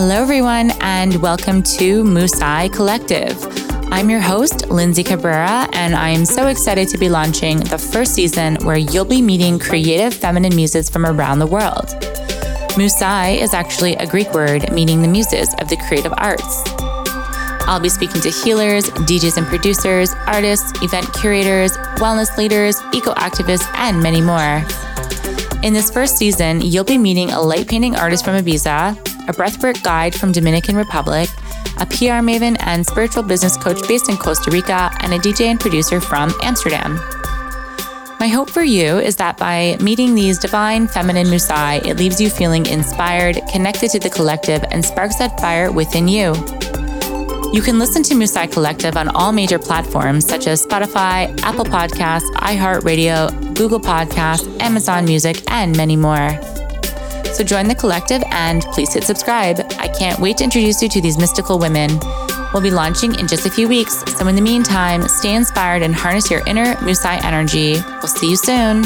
Hello, everyone, and welcome to Musai Collective. I'm your host, Lindsay Cabrera, and I am so excited to be launching the first season where you'll be meeting creative feminine muses from around the world. Musai is actually a Greek word meaning the muses of the creative arts. I'll be speaking to healers, DJs and producers, artists, event curators, wellness leaders, eco activists, and many more. In this first season, you'll be meeting a light painting artist from Ibiza, a breathwork guide from Dominican Republic, a PR maven and spiritual business coach based in Costa Rica, and a DJ and producer from Amsterdam. My hope for you is that by meeting these divine feminine musai, it leaves you feeling inspired, connected to the collective, and sparks that fire within you. You can listen to Musai Collective on all major platforms such as Spotify, Apple Podcasts, iHeartRadio, Google Podcasts, Amazon Music, and many more. So join the collective and please hit subscribe. I can't wait to introduce you to these mystical women. We'll be launching in just a few weeks, so in the meantime, stay inspired and harness your inner Musai energy. We'll see you soon.